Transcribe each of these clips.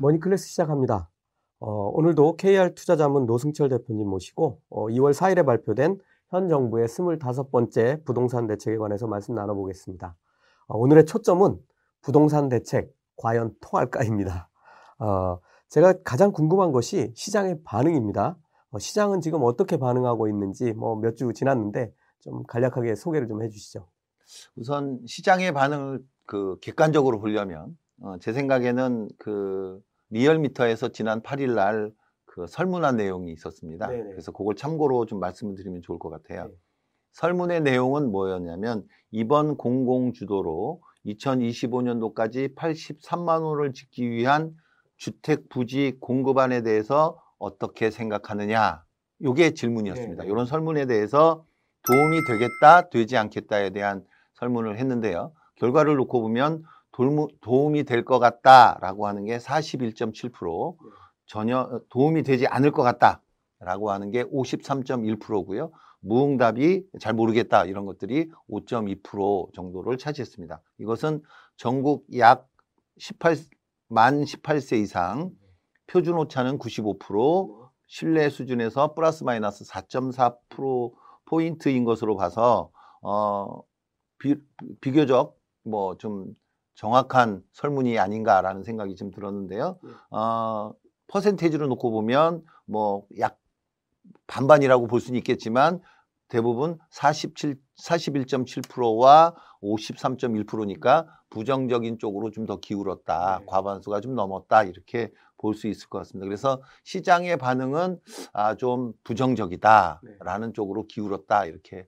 머니클래스 시작합니다. 어, 오늘도 KR 투자자문 노승철 대표님 모시고 어, 2월 4일에 발표된 현 정부의 25번째 부동산 대책에 관해서 말씀 나눠보겠습니다. 어, 오늘의 초점은 부동산 대책 과연 통할까입니다. 어, 제가 가장 궁금한 것이 시장의 반응입니다. 어, 시장은 지금 어떻게 반응하고 있는지 뭐 몇 주 지났는데 좀 간략하게 소개를 좀 해주시죠. 우선 시장의 반응을 그 객관적으로 보려면 어, 제 생각에는 그 리얼미터에서 지난 8일 날 그 설문한 내용이 있었습니다. 네네. 그래서 그걸 참고로 좀 말씀을 드리면 좋을 것 같아요. 네. 설문의 내용은 뭐였냐면 이번 공공 주도로 2025년도까지 83만 호를 짓기 위한 주택 부지 공급안에 대해서 어떻게 생각하느냐. 요게 질문이었습니다. 이런 설문에 대해서 도움이 되겠다, 되지 않겠다에 대한 설문을 했는데요. 결과를 놓고 보면 도움이 될 것 같다라고 하는 게 41.7%, 전혀 도움이 되지 않을 것 같다라고 하는 게 53.1%고요. 무응답이 잘 모르겠다 이런 것들이 5.2% 정도를 차지했습니다. 이것은 전국 약 18, 만 18세 이상 표준 오차는 95%, 신뢰 수준에서 플러스 마이너스 4.4% 포인트인 것으로 봐서 어, 비, 비교적 뭐 좀 정확한 설문이 아닌가라는 생각이 좀 들었는데요. 네. 어, 퍼센테이지로 놓고 보면 뭐 약 반반이라고 볼 수는 있겠지만 대부분 47, 41.7%와 53.1%니까 부정적인 쪽으로 좀 더 기울었다. 네. 과반수가 좀 넘었다. 이렇게 볼 수 있을 것 같습니다. 그래서 시장의 반응은 아, 좀 부정적이다라는 네. 쪽으로 기울었다. 이렇게 어,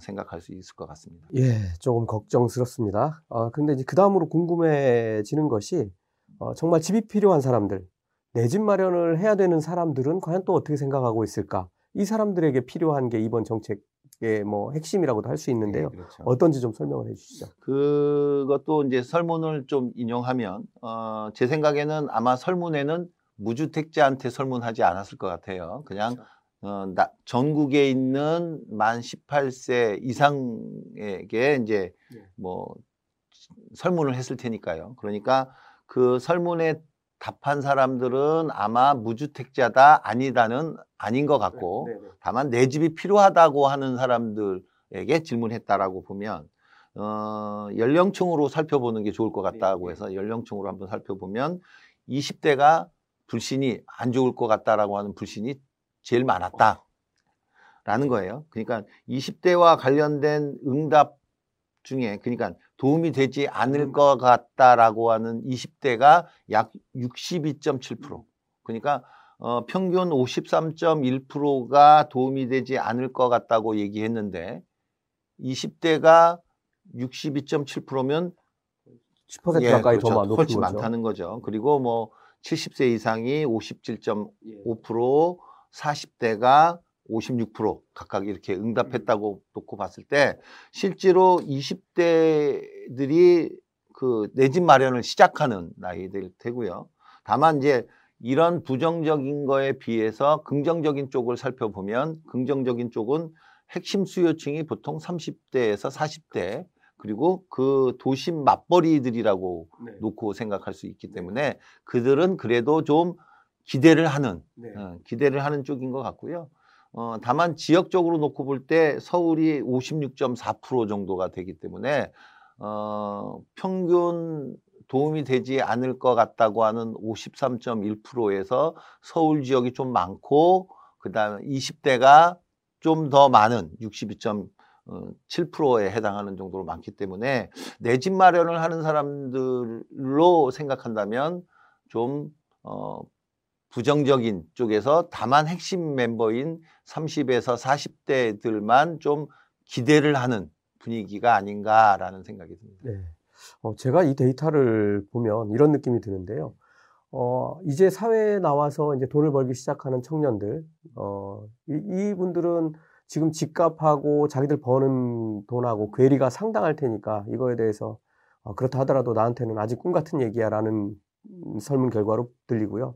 생각할 수 있을 것 같습니다. 예, 조금 걱정스럽습니다. 어, 근데 이제 그 다음으로 궁금해지는 것이 어, 정말 집이 필요한 사람들, 내 집 마련을 해야 되는 사람들은 과연 또 어떻게 생각하고 있을까? 이 사람들에게 필요한 게 이번 정책의 뭐 핵심이라고도 할 수 있는데요. 네, 그렇죠. 어떤지 좀 설명을 해주시죠. 그것도 이제 설문을 좀 인용하면 어, 제 생각에는 아마 설문에는 무주택자한테 설문하지 않았을 것 같아요. 그냥 그렇죠. 어, 나, 전국에 있는 만 18세 이상에게 이제 네. 뭐 설문을 했을 테니까요. 그러니까 그 설문에 답한 사람들은 아마 무주택자다 아니다는 아닌 것 같고 네, 네, 네. 다만 내 집이 필요하다고 하는 사람들에게 질문했다라고 보면 어, 연령층으로 살펴보는 게 좋을 것 같다고 네, 해서 연령층으로 한번 살펴보면 20대가 불신이 안 좋을 것 같다라고 하는 불신이 제일 많았다. 라는 거예요. 그러니까 20대와 관련된 응답 중에 그러니까 도움이 되지 않을 음. 것 같다라고 하는 20대가 약 62.7%. 그러니까 어, 평균 53.1%가 도움이 되지 않을 것 같다고 얘기했는데 20대가 62.7%면 10% 예, 가까이 그렇죠. 더 높은 훨씬 거죠. 많다는 거죠. 그리고 뭐 70세 이상이 57.5%, 40대가 56% 각각 이렇게 응답했다고 놓고 봤을 때 실제로 20대들이 그 내 집 마련을 시작하는 나이들 되고요. 다만 이제 이런 부정적인 거에 비해서 긍정적인 쪽을 살펴보면 긍정적인 쪽은 핵심 수요층이 보통 30대에서 40대 그리고 그 도심 맞벌이들이라고 네. 놓고 생각할 수 있기 때문에 그들은 그래도 좀 기대를 하는 네. 어, 기대를 하는 쪽인 것 같고요. 어, 다만 지역적으로 놓고 볼 때 서울이 56.4% 정도가 되기 때문에 어, 평균 도움이 되지 않을 것 같다고 하는 53.1%에서 서울 지역이 좀 많고 그다음에 20대가 좀 더 많은 62.7%에 해당하는 정도로 많기 때문에 내 집 마련을 하는 사람들로 생각한다면 좀 어, 부정적인 쪽에서 다만 핵심 멤버인 30에서 40대들만 좀 기대를 하는 분위기가 아닌가라는 생각이 듭니다. 네. 어, 제가 이 데이터를 보면 이런 느낌이 드는데요. 어, 이제 사회에 나와서 이제 돈을 벌기 시작하는 청년들, 어, 이, 이분들은 지금 집값하고 자기들 버는 돈하고 괴리가 상당할 테니까 이거에 대해서 어, 그렇다 하더라도 나한테는 아직 꿈 같은 얘기야 라는 설문 결과로 들리고요.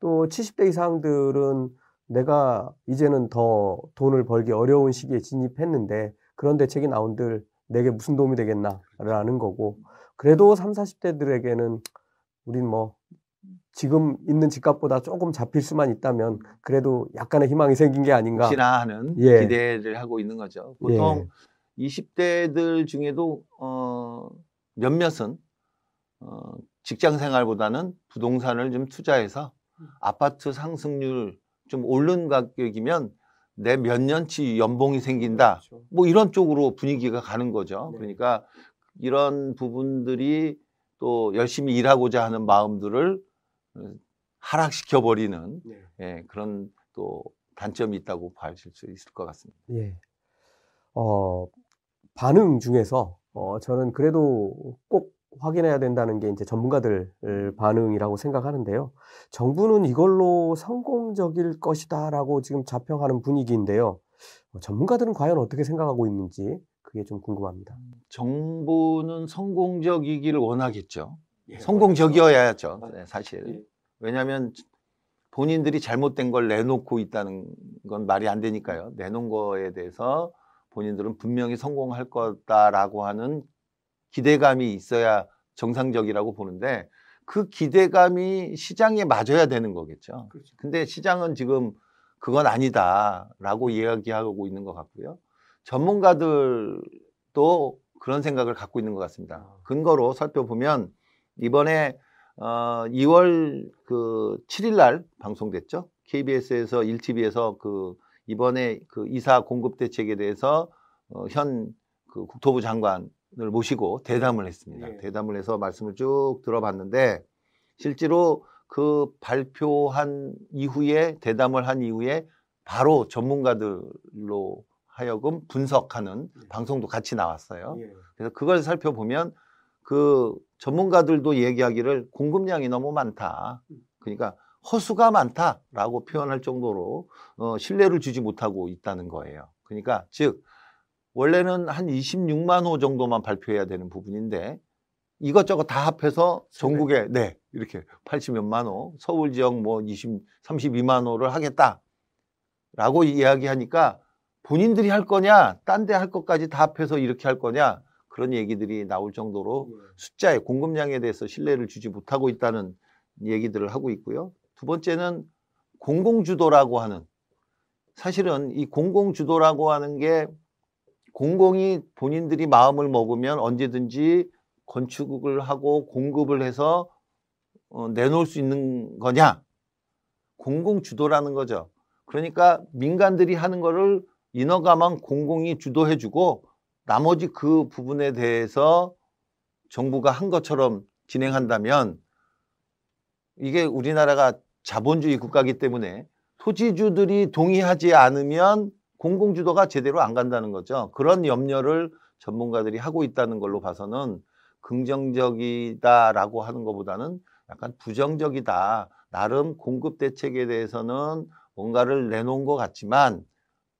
또 70대 이상들은 내가 이제는 더 돈을 벌기 어려운 시기에 진입했는데 그런 대책이 나온들 내게 무슨 도움이 되겠나라는 거고 그래도 3, 40대들에게는 우린 뭐 지금 있는 집값보다 조금 잡힐 수만 있다면 그래도 약간의 희망이 생긴 게 아닌가. 혹시나 하는 예. 기대를 하고 있는 거죠. 보통 예. 20대들 중에도 어, 몇몇은 어, 직장 생활보다는 부동산을 좀 투자해서 아파트 상승률 좀 오른 가격이면 내 몇 년치 연봉이 생긴다. 그렇죠. 뭐 이런 쪽으로 분위기가 가는 거죠. 네. 그러니까 이런 부분들이 또 열심히 일하고자 하는 마음들을 하락시켜 버리는 네. 예, 그런 또 단점이 있다고 봐실 수 있을 것 같습니다. 예. 어, 반응 중에서 어, 저는 그래도 꼭 확인해야 된다는 게 이제 전문가들 반응이라고 생각하는데요. 정부는 이걸로 성공적일 것이다라고 지금 자평하는 분위기인데요. 어, 전문가들은 과연 어떻게 생각하고 있는지 그게 좀 궁금합니다. 음, 정부는 성공적이기를 원하겠죠. 예, 성공적이어야죠. 네, 사실. 예. 왜냐하면 본인들이 잘못된 걸 내놓고 있다는 건 말이 안 되니까요. 내놓은 거에 대해서 본인들은 분명히 성공할 거다라고 하는 기대감이 있어야 정상적이라고 보는데 그 기대감이 시장에 맞아야 되는 거겠죠. 그렇죠. 근데 시장은 지금 그건 아니다라고 이야기하고 있는 것 같고요. 전문가들도 그런 생각을 갖고 있는 것 같습니다. 아. 근거로 살펴보면 이번에 어 2월 그 7일 날 방송됐죠. KBS에서 1TV에서 그 이번에 그 이사 공급 대책에 대해서 어 현그 국토부 장관을 모시고 대담을 했습니다. 예. 대담을 해서 말씀을 쭉 들어봤는데 실제로 그 발표한 이후에 대담을 한 이후에 바로 전문가들로 하여금 분석하는 예. 방송도 같이 나왔어요. 예. 그래서 그걸 살펴보면 그 전문가들도 얘기하기를 공급량이 너무 많다. 그러니까 허수가 많다라고 표현할 정도로 어, 신뢰를 주지 못하고 있다는 거예요. 그러니까 즉 원래는 한 26만 호 정도만 발표해야 되는 부분인데 이것저것 다 합해서 전국에 네 이렇게 80몇만 호, 서울 지역 뭐 20, 32만 호를 하겠다라고 이야기하니까 본인들이 할 거냐, 딴 데 할 것까지 다 합해서 이렇게 할 거냐 그런 얘기들이 나올 정도로 네. 숫자의 공급량에 대해서 신뢰를 주지 못하고 있다는 얘기들을 하고 있고요. 두 번째는 공공주도라고 하는 사실은 이 공공주도라고 하는 게 공공이 본인들이 마음을 먹으면 언제든지 건축을 하고 공급을 해서 어, 내놓을 수 있는 거냐? 공공 주도라는 거죠. 그러니까 민간들이 하는 거를 인허가만 공공이 주도해주고 나머지 그 부분에 대해서 정부가 한 것처럼 진행한다면 이게 우리나라가 자본주의 국가이기 때문에 토지주들이 동의하지 않으면 공공주도가 제대로 안 간다는 거죠. 그런 염려를 전문가들이 하고 있다는 걸로 봐서는 긍정적이다라고 하는 것보다는 약간 부정적이다. 나름 공급 대책에 대해서는 뭔가를 내놓은 것 같지만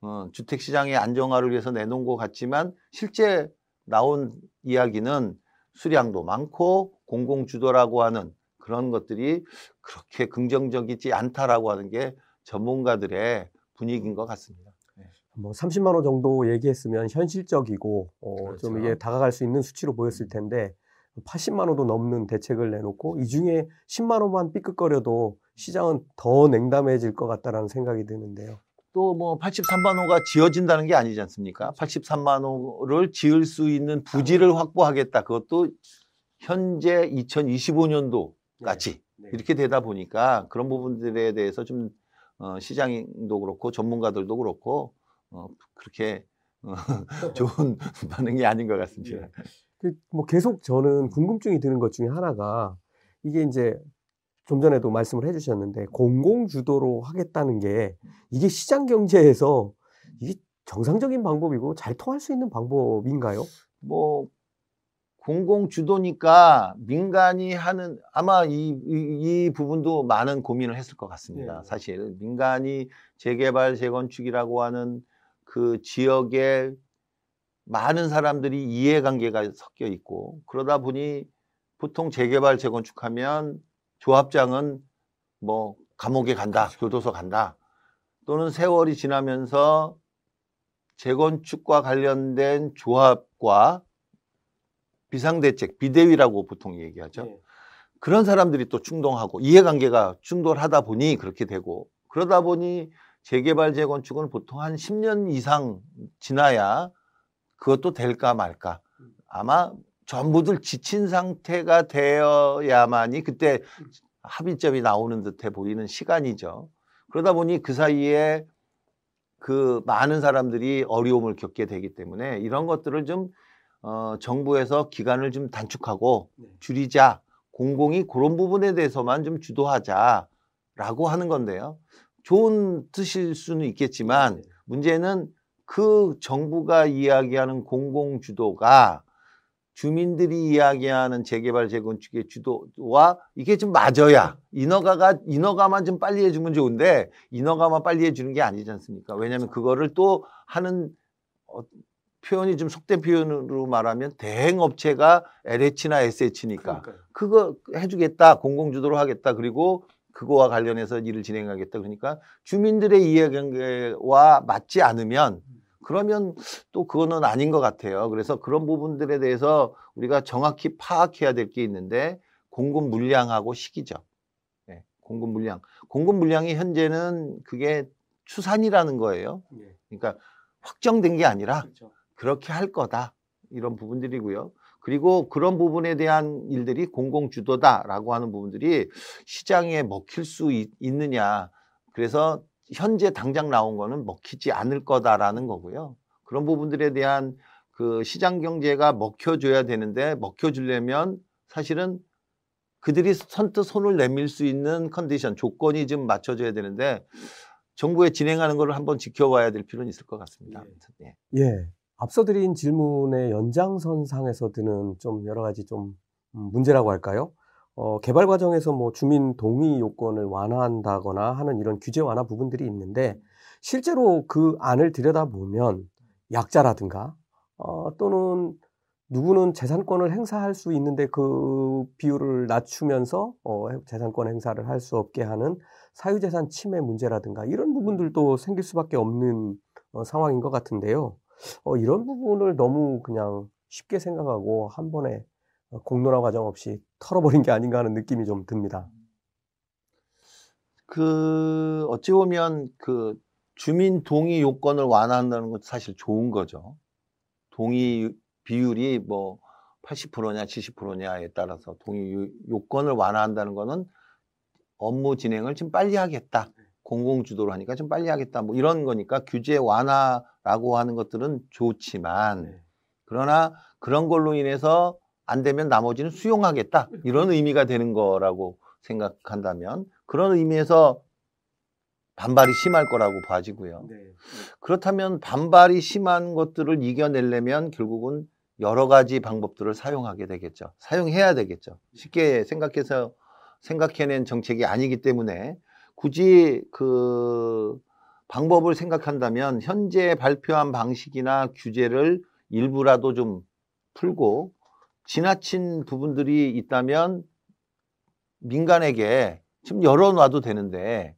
어, 주택 시장의 안정화를 위해서 내놓은 것 같지만 실제 나온 이야기는 수량도 많고 공공 주도라고 하는 그런 것들이 그렇게 긍정적이지 않다라고 하는 게 전문가들의 분위기인 것 같습니다. 네. 뭐 30만 원 정도 얘기했으면 현실적이고 어, 그렇죠. 좀 이게 다가갈 수 있는 수치로 보였을 텐데 80만 원도 넘는 대책을 내놓고 이 중에 10만 원만 삐끗거려도 시장은 더 냉담해질 것 같다라는 생각이 드는데요. 또 뭐 83만 호가 지어진다는 게 아니지 않습니까? 83만 호를 지을 수 있는 부지를 확보하겠다. 그것도 현재 2025년도 까지 네. 네. 이렇게 되다 보니까 그런 부분들에 대해서 좀 어, 시장도 그렇고 전문가들도 그렇고 어, 그렇게 어, 좋은 반응이 아닌 것 같습니다. 네. 그뭐 계속 저는 궁금증이 드는 것 중에 하나가 이게 이제 좀 전에도 말씀을 해주셨는데 공공 주도로 하겠다는 게 이게 시장 경제에서 이게 정상적인 방법이고 잘 통할 수 있는 방법인가요? 뭐 공공 주도니까 민간이 하는 아마 이, 이, 이, 부분도 많은 고민을 했을 것 같습니다. 네. 사실 민간이 재개발 재건축이라고 하는 그 지역에 많은 사람들이 이해관계가 섞여 있고 그러다 보니 보통 재개발 재건축하면 조합장은 뭐 감옥에 간다, 교도소 간다. 또는 세월이 지나면서 재건축과 관련된 조합과 비상대책, 비대위라고 보통 얘기하죠. 네. 그런 사람들이 또 충동하고 이해관계가 충돌하다 보니 그렇게 되고 그러다 보니 재개발 재건축은 보통 한 10년 이상 지나야 그것도 될까 말까. 아마 전부들 지친 상태가 되어야만이 그때 합의점이 나오는 듯해 보이는 시간이죠. 그러다 보니 그 사이에 그 많은 사람들이 어려움을 겪게 되기 때문에 이런 것들을 좀 어, 정부에서 기간을 좀 단축하고 네. 줄이자 공공이 그런 부분에 대해서만 좀 주도하자라고 하는 건데요. 좋은 뜻일 수는 있겠지만 네. 문제는 그 정부가 이야기하는 공공 주도가 주민들이 이야기하는 재개발 재건축의 주도와 이게 좀 맞아야 인허가가 인허가만 좀 빨리 해주면 좋은데 인허가만 빨리 해주는 게 아니지 않습니까? 왜냐하면 그거를 또 하는 어, 표현이 좀 속된 표현으로 말하면 대행업체가 LH나 SH니까 그러니까요. 그거 해주겠다 공공주도로 하겠다 그리고 그거와 관련해서 일을 진행하겠다 그러니까 주민들의 이해관계와 맞지 않으면 그러면 또 그거는 아닌 것 같아요. 그래서 그런 부분들에 대해서 우리가 정확히 파악해야 될 게 있는데 공급 물량하고 시기죠. 네, 공급 물량. 공급 물량이 현재는 그게 추산이라는 거예요. 네. 그러니까 확정된 게 아니라 그렇죠. 그렇게 할 거다. 이런 부분들이고요. 그리고 그런 부분에 대한 일들이 공공 주도다라고 하는 부분들이 시장에 먹힐 수 있, 있느냐. 그래서 현재 당장 나온 거는 먹히지 않을 거다라는 거고요. 그런 부분들에 대한 그 시장 경제가 먹혀줘야 되는데 먹혀주려면 사실은 그들이 선뜻 손을 내밀 수 있는 컨디션, 조건이 좀 맞춰져야 되는데 정부에 진행하는 것을 한번 지켜봐야 될 필요는 있을 것 같습니다. 예. 예. 예. 앞서 드린 질문의 연장선상에서 드는 좀 여러 가지 좀 음, 문제라고 할까요? 어, 개발 과정에서 뭐 주민 동의 요건을 완화한다거나 하는 이런 규제 완화 부분들이 있는데 실제로 그 안을 들여다보면 약자라든가 어, 또는 누구는 재산권을 행사할 수 있는데 그 비율을 낮추면서 어, 재산권 행사를 할 수 없게 하는 사유재산 침해 문제라든가 이런 부분들도 생길 수밖에 없는 어, 상황인 것 같은데요. 어, 이런 부분을 너무 그냥 쉽게 생각하고 한 번에 어, 공론화 과정 없이 털어버린 게 아닌가 하는 느낌이 좀 듭니다. 그 어찌 보면 그 주민 동의 요건을 완화한다는 것도 사실 좋은 거죠. 동의 비율이 뭐 80%냐 70%냐에 따라서 동의 요건을 완화한다는 거는 업무 진행을 좀 빨리 하겠다. 공공 주도로 하니까 좀 빨리 하겠다. 뭐 이런 거니까 규제 완화 라고 하는 것들은 좋지만 네. 그러나 그런 걸로 인해서 안 되면 나머지는 수용하겠다. 이런 의미가 되는 거라고 생각한다면 그런 의미에서 반발이 심할 거라고 봐지고요. 네. 그렇다면 반발이 심한 것들을 이겨내려면 결국은 여러 가지 방법들을 사용하게 되겠죠. 사용해야 되겠죠. 쉽게 생각해서 생각해낸 정책이 아니기 때문에 굳이 그 방법을 생각한다면 현재 발표한 방식이나 규제를 일부라도 좀 풀고 지나친 부분들이 있다면 민간에게 좀 열어놔도 되는데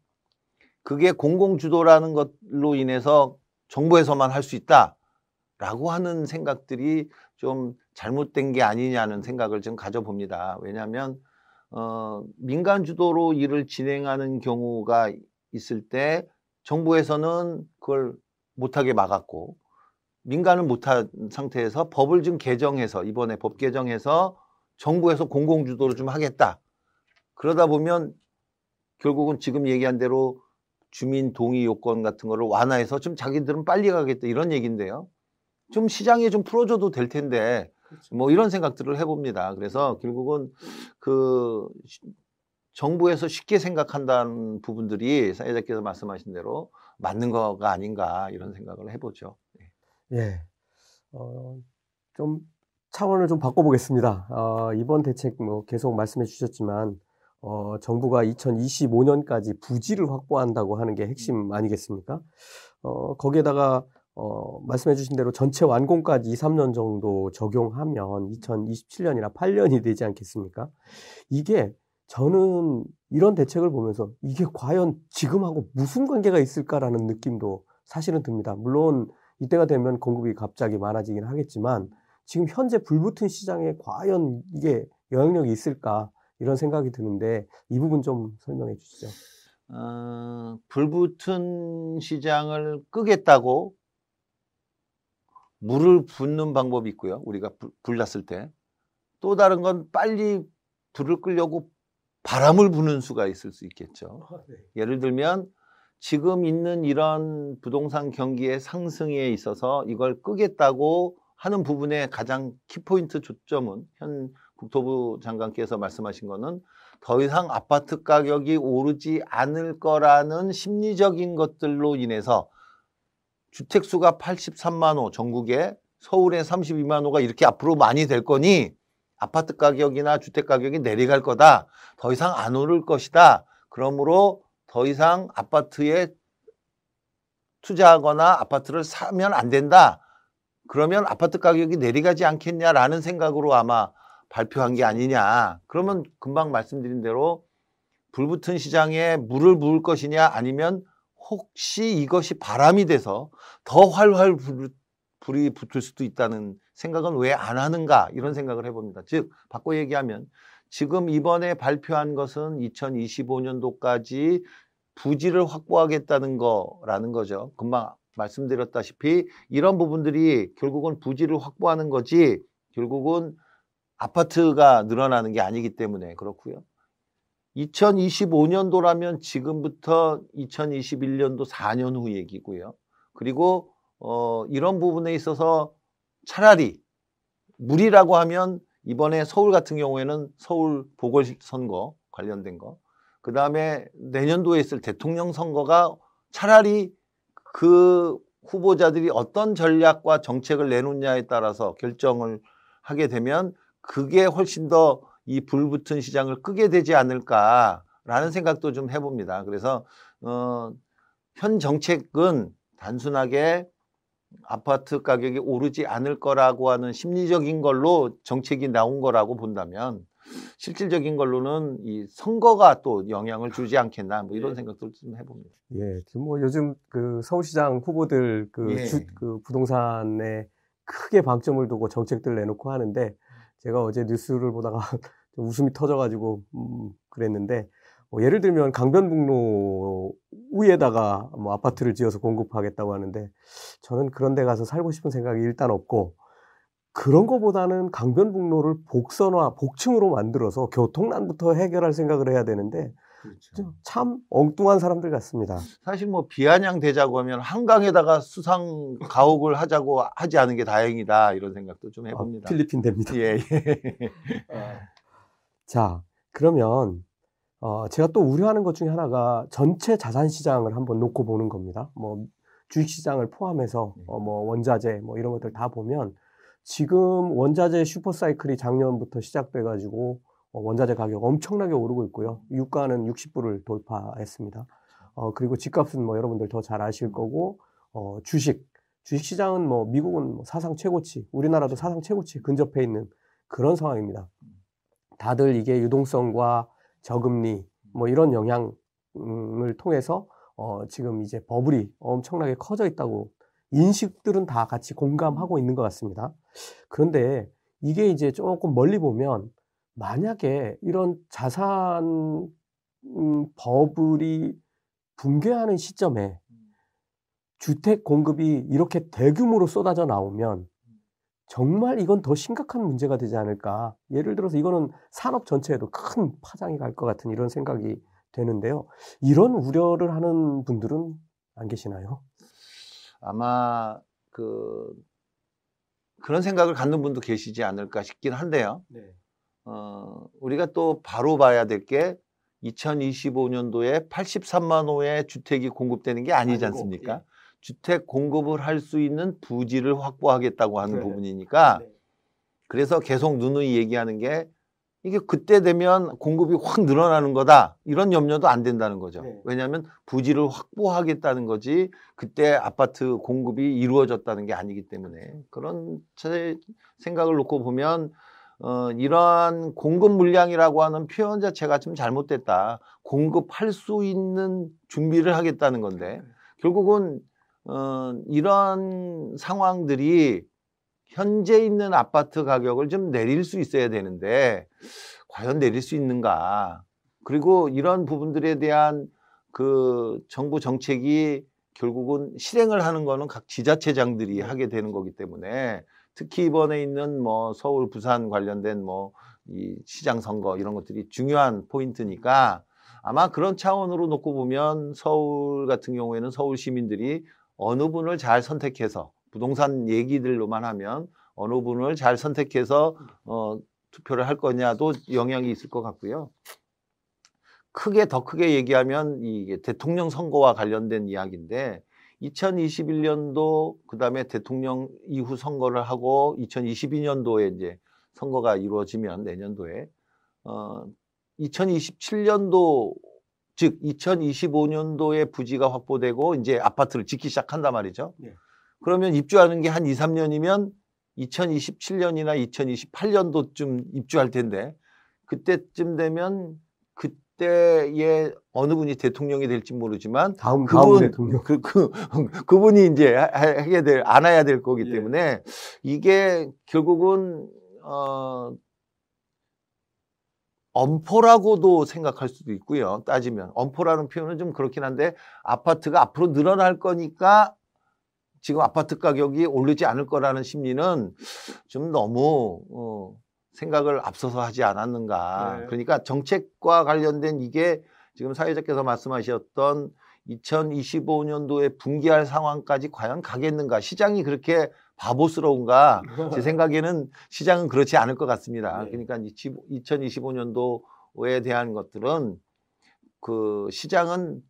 그게 공공주도라는 것로 인해서 정부에서만 할 수 있다라고 하는 생각들이 좀 잘못된 게 아니냐는 생각을 좀 가져봅니다. 왜냐하면 어, 민간 주도로 일을 진행하는 경우가 있을 때 정부에서는 그걸 못하게 막았고 민간은 못한 상태에서 법을 좀 개정해서 이번에 법 개정해서 정부에서 공공주도를 좀 하겠다. 그러다 보면 결국은 지금 얘기한 대로 주민 동의 요건 같은 거를 완화해서 좀 자기들은 빨리 가겠다 이런 얘기인데요. 좀 시장에 좀 풀어줘도 될 텐데 그렇죠. 뭐 이런 생각들을 해봅니다. 그래서 결국은 그 정부에서 쉽게 생각한다는 부분들이 사회자께서 말씀하신 대로 맞는 거가 아닌가 이런 생각을 해보죠. 예. 어, 좀 차원을 좀 바꿔보겠습니다. 어, 이번 대책 뭐 계속 말씀해 주셨지만 어, 정부가 2025년까지 부지를 확보한다고 하는 게 핵심 아니겠습니까? 어, 거기에다가 어, 말씀해 주신 대로 전체 완공까지 2, 3년 정도 적용하면 2027년이나 8년이 되지 않겠습니까? 이게 저는 이런 대책을 보면서 이게 과연 지금하고 무슨 관계가 있을까라는 느낌도 사실은 듭니다. 물론 이때가 되면 공급이 갑자기 많아지긴 하겠지만 지금 현재 불붙은 시장에 과연 이게 영향력이 있을까 이런 생각이 드는데 이 부분 좀 설명해 주시죠. 어, 불붙은 시장을 끄겠다고 물을 붓는 방법이 있고요. 우리가 불, 불났을 때. 또 다른 건 빨리 불을 끄려고 바람을 부는 수가 있을 수 있겠죠. 아, 네. 예를 들면 지금 있는 이런 부동산 경기의 상승에 있어서 이걸 끄겠다고 하는 부분의 가장 키포인트 초점은 현 국토부 장관께서 말씀하신 거는 더 이상 아파트 가격이 오르지 않을 거라는 심리적인 것들로 인해서 주택수가 83만 호 전국에 서울에 32만 호가 이렇게 앞으로 많이 될 거니 아파트 가격이나 주택 가격이 내려갈 거다. 더 이상 안 오를 것이다. 그러므로 더 이상 아파트에 투자하거나 아파트를 사면 안 된다. 그러면 아파트 가격이 내려가지 않겠냐라는 생각으로 아마 발표한 게 아니냐. 그러면 금방 말씀드린 대로 불붙은 시장에 물을 부을 것이냐 아니면 혹시 이것이 바람이 돼서 더 활활 불, 불이 붙을 수도 있다는 생각은 왜 안 하는가 이런 생각을 해봅니다. 즉 바꿔 얘기하면 지금 이번에 발표한 것은 2025년도까지 부지를 확보하겠다는 거라는 거죠. 금방 말씀드렸다시피 이런 부분들이 결국은 부지를 확보하는 거지 결국은 아파트가 늘어나는 게 아니기 때문에 그렇고요. 2025년도라면 지금부터 2021년도 4년 후 얘기고요. 그리고 어, 이런 부분에 있어서 차라리 물이라고 하면 이번에 서울 같은 경우에는 서울 보궐선거 관련된 거, 그 다음에 내년도에 있을 대통령 선거가 차라리 그 후보자들이 어떤 전략과 정책을 내놓냐에 따라서 결정을 하게 되면 그게 훨씬 더 이 불붙은 시장을 끄게 되지 않을까라는 생각도 좀 해봅니다. 그래서 어, 현 정책은 단순하게 아파트 가격이 오르지 않을 거라고 하는 심리적인 걸로 정책이 나온 거라고 본다면 실질적인 걸로는 이 선거가 또 영향을 주지 않겠나 뭐 이런 예. 생각도 좀 해봅니다. 예, 지금 뭐 요즘 그 서울시장 후보들 그, 예. 주, 그 부동산에 크게 방점을 두고 정책들 내놓고 하는데 제가 어제 뉴스를 보다가 좀 웃음이 터져가지고 음, 그랬는데 뭐 예를 들면 강변북로 위에다가 뭐 아파트를 지어서 공급하겠다고 하는데 저는 그런 데 가서 살고 싶은 생각이 일단 없고 그런 거보다는 강변북로를 복선화, 복층으로 만들어서 교통난부터 해결할 생각을 해야 되는데 그렇죠. 참 엉뚱한 사람들 같습니다. 사실 뭐 비아냥 되자고 하면 한강에다가 수상 가옥을 하자고 하지 않은 게 다행이다 이런 생각도 좀 해봅니다. 아, 필리핀 됩니다. 예. 예. 자 그러면 어, 제가 또 우려하는 것 중에 하나가 전체 자산 시장을 한번 놓고 보는 겁니다. 뭐 주식 시장을 포함해서 네. 어, 뭐 원자재 뭐 이런 것들 다 보면 지금 원자재 슈퍼 사이클이 작년부터 시작돼 가지고 어, 원자재 가격 엄청나게 오르고 있고요. 유가는 60불을 돌파했습니다. 어, 그리고 집값은 뭐 여러분들 더 잘 아실 거고 어, 주식 주식 시장은 뭐 미국은 뭐 사상 최고치, 우리나라도 사상 최고치 근접해 있는 그런 상황입니다. 다들 이게 유동성과 저금리 뭐 이런 영향을 통해서 어, 지금 이제 버블이 엄청나게 커져 있다고 인식들은 다 같이 공감하고 있는 것 같습니다. 그런데 이게 이제 조금 멀리 보면 만약에 이런 자산 음, 버블이 붕괴하는 시점에 주택 공급이 이렇게 대규모로 쏟아져 나오면 정말 이건 더 심각한 문제가 되지 않을까. 예를 들어서 이거는 산업 전체에도 큰 파장이 갈 것 같은 이런 생각이 되는데요. 이런 우려를 하는 분들은 안 계시나요? 아마 그 그런 생각을 갖는 분도 계시지 않을까 싶긴 한데요. 네. 어, 우리가 또 바로 봐야 될 게 2025년도에 83만 호의 주택이 공급되는 게 아니지 않습니까? 예. 주택 공급을 할 수 있는 부지를 확보하겠다고 하는 네. 부분이니까 네. 그래서 계속 누누이 얘기하는 게 이게 그때 되면 공급이 확 늘어나는 거다 이런 염려도 안 된다는 거죠. 네. 왜냐하면 부지를 확보하겠다는 거지 그때 아파트 공급이 이루어졌다는 게 아니기 때문에 그런 제 생각을 놓고 보면 어, 이러한 공급 물량이라고 하는 표현 자체가 좀 잘못됐다. 공급할 수 있는 준비를 하겠다는 건데 네. 결국은 어, 이런 상황들이 현재 있는 아파트 가격을 좀 내릴 수 있어야 되는데 과연 내릴 수 있는가? 그리고 이런 부분들에 대한 그 정부 정책이 결국은 실행을 하는 거는 각 지자체장들이 하게 되는 거기 때문에 특히 이번에 있는 뭐 서울, 부산 관련된 뭐 이 시장 선거 이런 것들이 중요한 포인트니까 아마 그런 차원으로 놓고 보면 서울 같은 경우에는 서울 시민들이 어느 분을 잘 선택해서 부동산 얘기들로만 하면 어느 분을 잘 선택해서 어, 투표를 할 거냐도 영향이 있을 것 같고요. 크게 더 크게 얘기하면 이게 대통령 선거와 관련된 이야기인데 2021년도 그다음에 대통령 이후 선거를 하고 2022년도에 이제 선거가 이루어지면 내년도에 어 2027년도 즉 2025년도에 부지가 확보되고 이제 아파트를 짓기 시작한단 말이죠. 네. 그러면 입주하는 게 한 2, 3년이면 2027년이나 2028년도쯤 입주할 텐데 그때쯤 되면 그때에 어느 분이 대통령이 될지 모르지만 다음 그분 다음 대통령 그, 그 그 분이 이제 하게 될 안아야 될 거기 예. 때문에 예. 이게 결국은 어 엄포라고도 생각할 수도 있고요. 따지면 엄포라는 표현은 좀 그렇긴 한데 아파트가 앞으로 늘어날 거니까 지금 아파트 가격이 오르지 않을 거라는 심리는 좀 너무 어, 생각을 앞서서 하지 않았는가. 네. 그러니까 정책과 관련된 이게 지금 사회자께서 말씀하셨던 2025년도에 분기할 상황까지 과연 가겠는가. 시장이 그렇게 바보스러운가. 제 생각에는 시장은 그렇지 않을 것 같습니다. 네. 그러니까 2025년도에 대한 것들은 그 시장은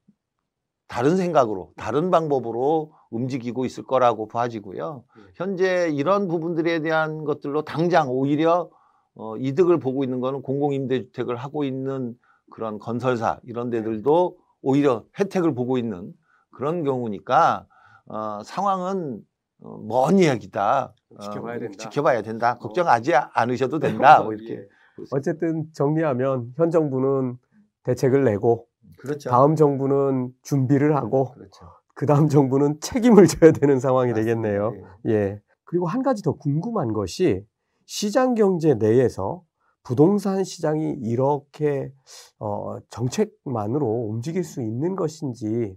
다른 생각으로, 다른 방법으로 움직이고 있을 거라고 봐지고요. 네. 현재 이런 부분들에 대한 것들로 당장 오히려 어, 이득을 보고 있는 거는 공공임대주택을 하고 있는 그런 건설사 이런 데들도 오히려 혜택을 보고 있는 그런 경우니까 어, 상황은 어, 먼 이야기다. 지켜봐야 어, 된다. 지켜봐야 된다. 어. 걱정하지 않으셔도 된다. 뭐 이렇게. 예. 어쨌든 정리하면 현 정부는 대책을 내고 그렇죠. 다음 정부는 준비를 하고 그렇죠. 그 다음 정부는 책임을 져야 되는 상황이 맞습니다. 되겠네요. 예. 예. 그리고 한 가지 더 궁금한 것이 시장 경제 내에서 부동산 시장이 이렇게 어, 정책만으로 움직일 수 있는 것인지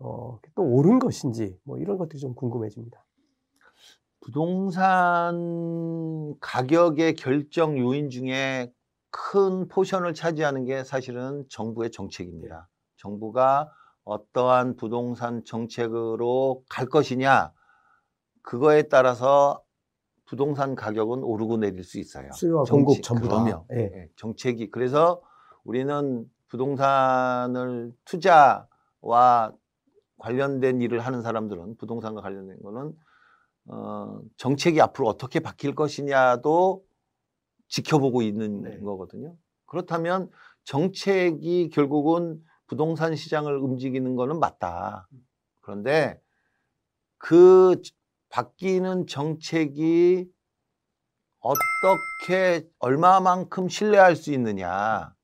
어, 또 옳은 것인지 뭐 이런 것들이 좀 궁금해집니다. 부동산 가격의 결정 요인 중에 큰 portion을 차지하는 게 사실은 정부의 정책입니다. 정부가 어떠한 부동산 정책으로 갈 것이냐 그거에 따라서 부동산 가격은 오르고 내릴 수 있어요. 수요와 공급 전부 다. 네. 정책이 그래서 우리는 부동산을 투자와 관련된 일을 하는 사람들은 부동산과 관련된 거는 어, 정책이 앞으로 어떻게 바뀔 것이냐도 지켜보고 있는 네. 거거든요. 그렇다면 정책이 결국은 부동산 시장을 움직이는 거는 맞다. 그런데 그 바뀌는 정책이 어떻게 얼마만큼 신뢰할 수 있느냐.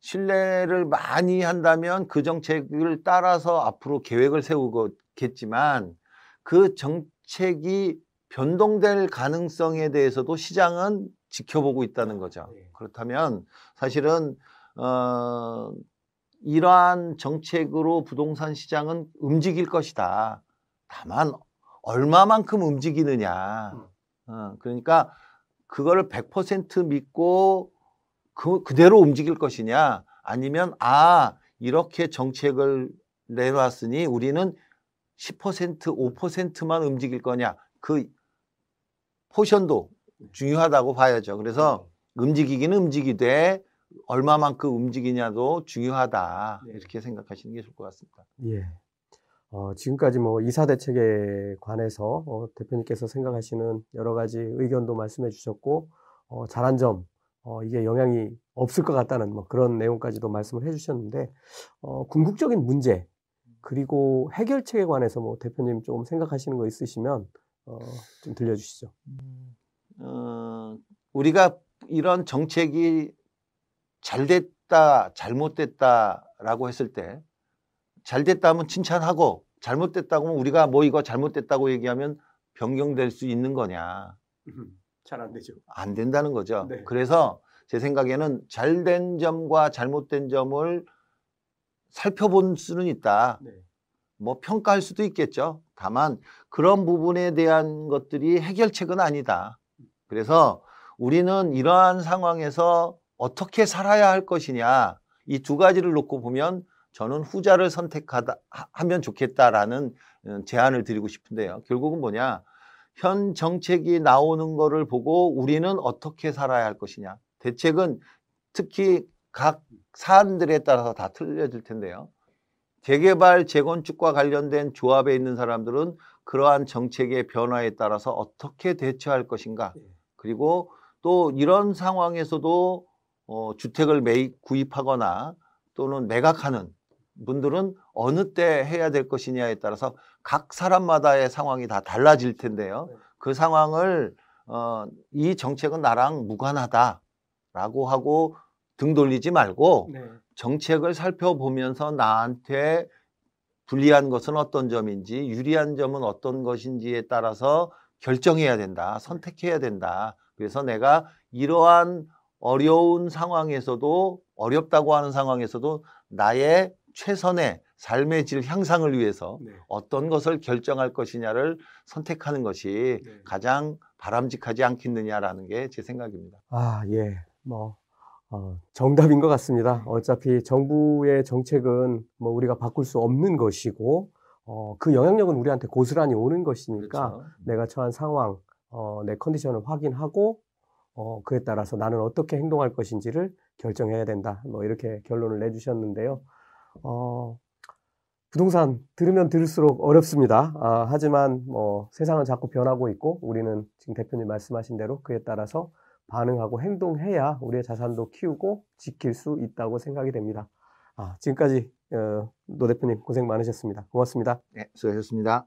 신뢰를 많이 한다면 그 정책을 따라서 앞으로 계획을 세우겠지만 그 정책이 변동될 가능성에 대해서도 시장은 지켜보고 있다는 거죠. 네. 그렇다면 사실은 어 이러한 정책으로 부동산 시장은 움직일 것이다. 다만 얼마만큼 움직이느냐. 음. 어, 그러니까 그거를 100% 믿고 그, 그대로 움직일 것이냐 아니면 아 이렇게 정책을 내놨으니 우리는 10% 5%만 움직일 거냐 그 포션도 중요하다고 봐야죠. 그래서 음. 움직이기는 움직이되 얼마만큼 움직이냐도 중요하다 네. 이렇게 생각하시는 게 좋을 것 같습니다. 예. 어, 지금까지 뭐 이사 대책에 관해서 어, 대표님께서 생각하시는 여러 가지 의견도 말씀해 주셨고 어, 잘한 점 어, 이게 영향이 없을 것 같다는 뭐 그런 내용까지도 말씀을 해 주셨는데 어, 궁극적인 문제 그리고 해결책에 관해서 뭐 대표님 좀 생각하시는 거 있으시면 어, 좀 들려주시죠. 음, 어, 우리가 이런 정책이 잘 됐다, 잘못됐다라고 했을 때 잘 됐다면 칭찬하고 잘못됐다고 하면 우리가 뭐 이거 잘못됐다고 얘기하면 변경될 수 있는 거냐? 잘 안 되죠. 안 된다는 거죠. 네. 그래서 제 생각에는 잘된 점과 잘못된 점을 살펴볼 수는 있다. 네. 뭐 평가할 수도 있겠죠. 다만 그런 부분에 대한 것들이 해결책은 아니다. 그래서 우리는 이러한 상황에서 어떻게 살아야 할 것이냐 이 두 가지를 놓고 보면 저는 후자를 선택하다 하면 좋겠다라는 어, 제안을 드리고 싶은데요. 결국은 뭐냐? 현 정책이 나오는 거를 보고 우리는 어떻게 살아야 할 것이냐. 대책은 특히 각 사안들에 따라서 다 틀려질 텐데요. 재개발, 재건축과 관련된 조합에 있는 사람들은 그러한 정책의 변화에 따라서 어떻게 대처할 것인가. 네. 그리고 또 이런 상황에서도 어, 주택을 매입, 구입하거나 또는 매각하는 분들은 어느 때 해야 될 것이냐에 따라서 각 사람마다의 상황이 다 달라질 텐데요. 네. 그 상황을 어, 이 정책은 나랑 무관하다라고 하고 등 돌리지 말고 네. 정책을 살펴보면서 나한테 불리한 것은 어떤 점인지 유리한 점은 어떤 것인지에 따라서 결정해야 된다. 선택해야 된다. 그래서 내가 이러한 어려운 상황에서도 어렵다고 하는 상황에서도 나의 최선의 삶의 질 향상을 위해서 네. 어떤 것을 결정할 것이냐를 선택하는 것이 네. 가장 바람직하지 않겠느냐라는 게 제 생각입니다. 아, 예. 뭐 어, 정답인 것 같습니다. 어차피 정부의 정책은 뭐 우리가 바꿀 수 없는 것이고 어, 그 영향력은 우리한테 고스란히 오는 것이니까 그렇죠. 내가 처한 상황, 어, 내 컨디션을 확인하고 어, 그에 따라서 나는 어떻게 행동할 것인지를 결정해야 된다. 뭐 이렇게 결론을 내주셨는데요. 어, 부동산 들으면 들을수록 어렵습니다. 아, 하지만 뭐 세상은 자꾸 변하고 있고 우리는 지금 대표님 말씀하신 대로 그에 따라서 반응하고 행동해야 우리의 자산도 키우고 지킬 수 있다고 생각이 됩니다. 아, 지금까지 어, 노 대표님 고생 많으셨습니다. 고맙습니다. 네, 수고하셨습니다.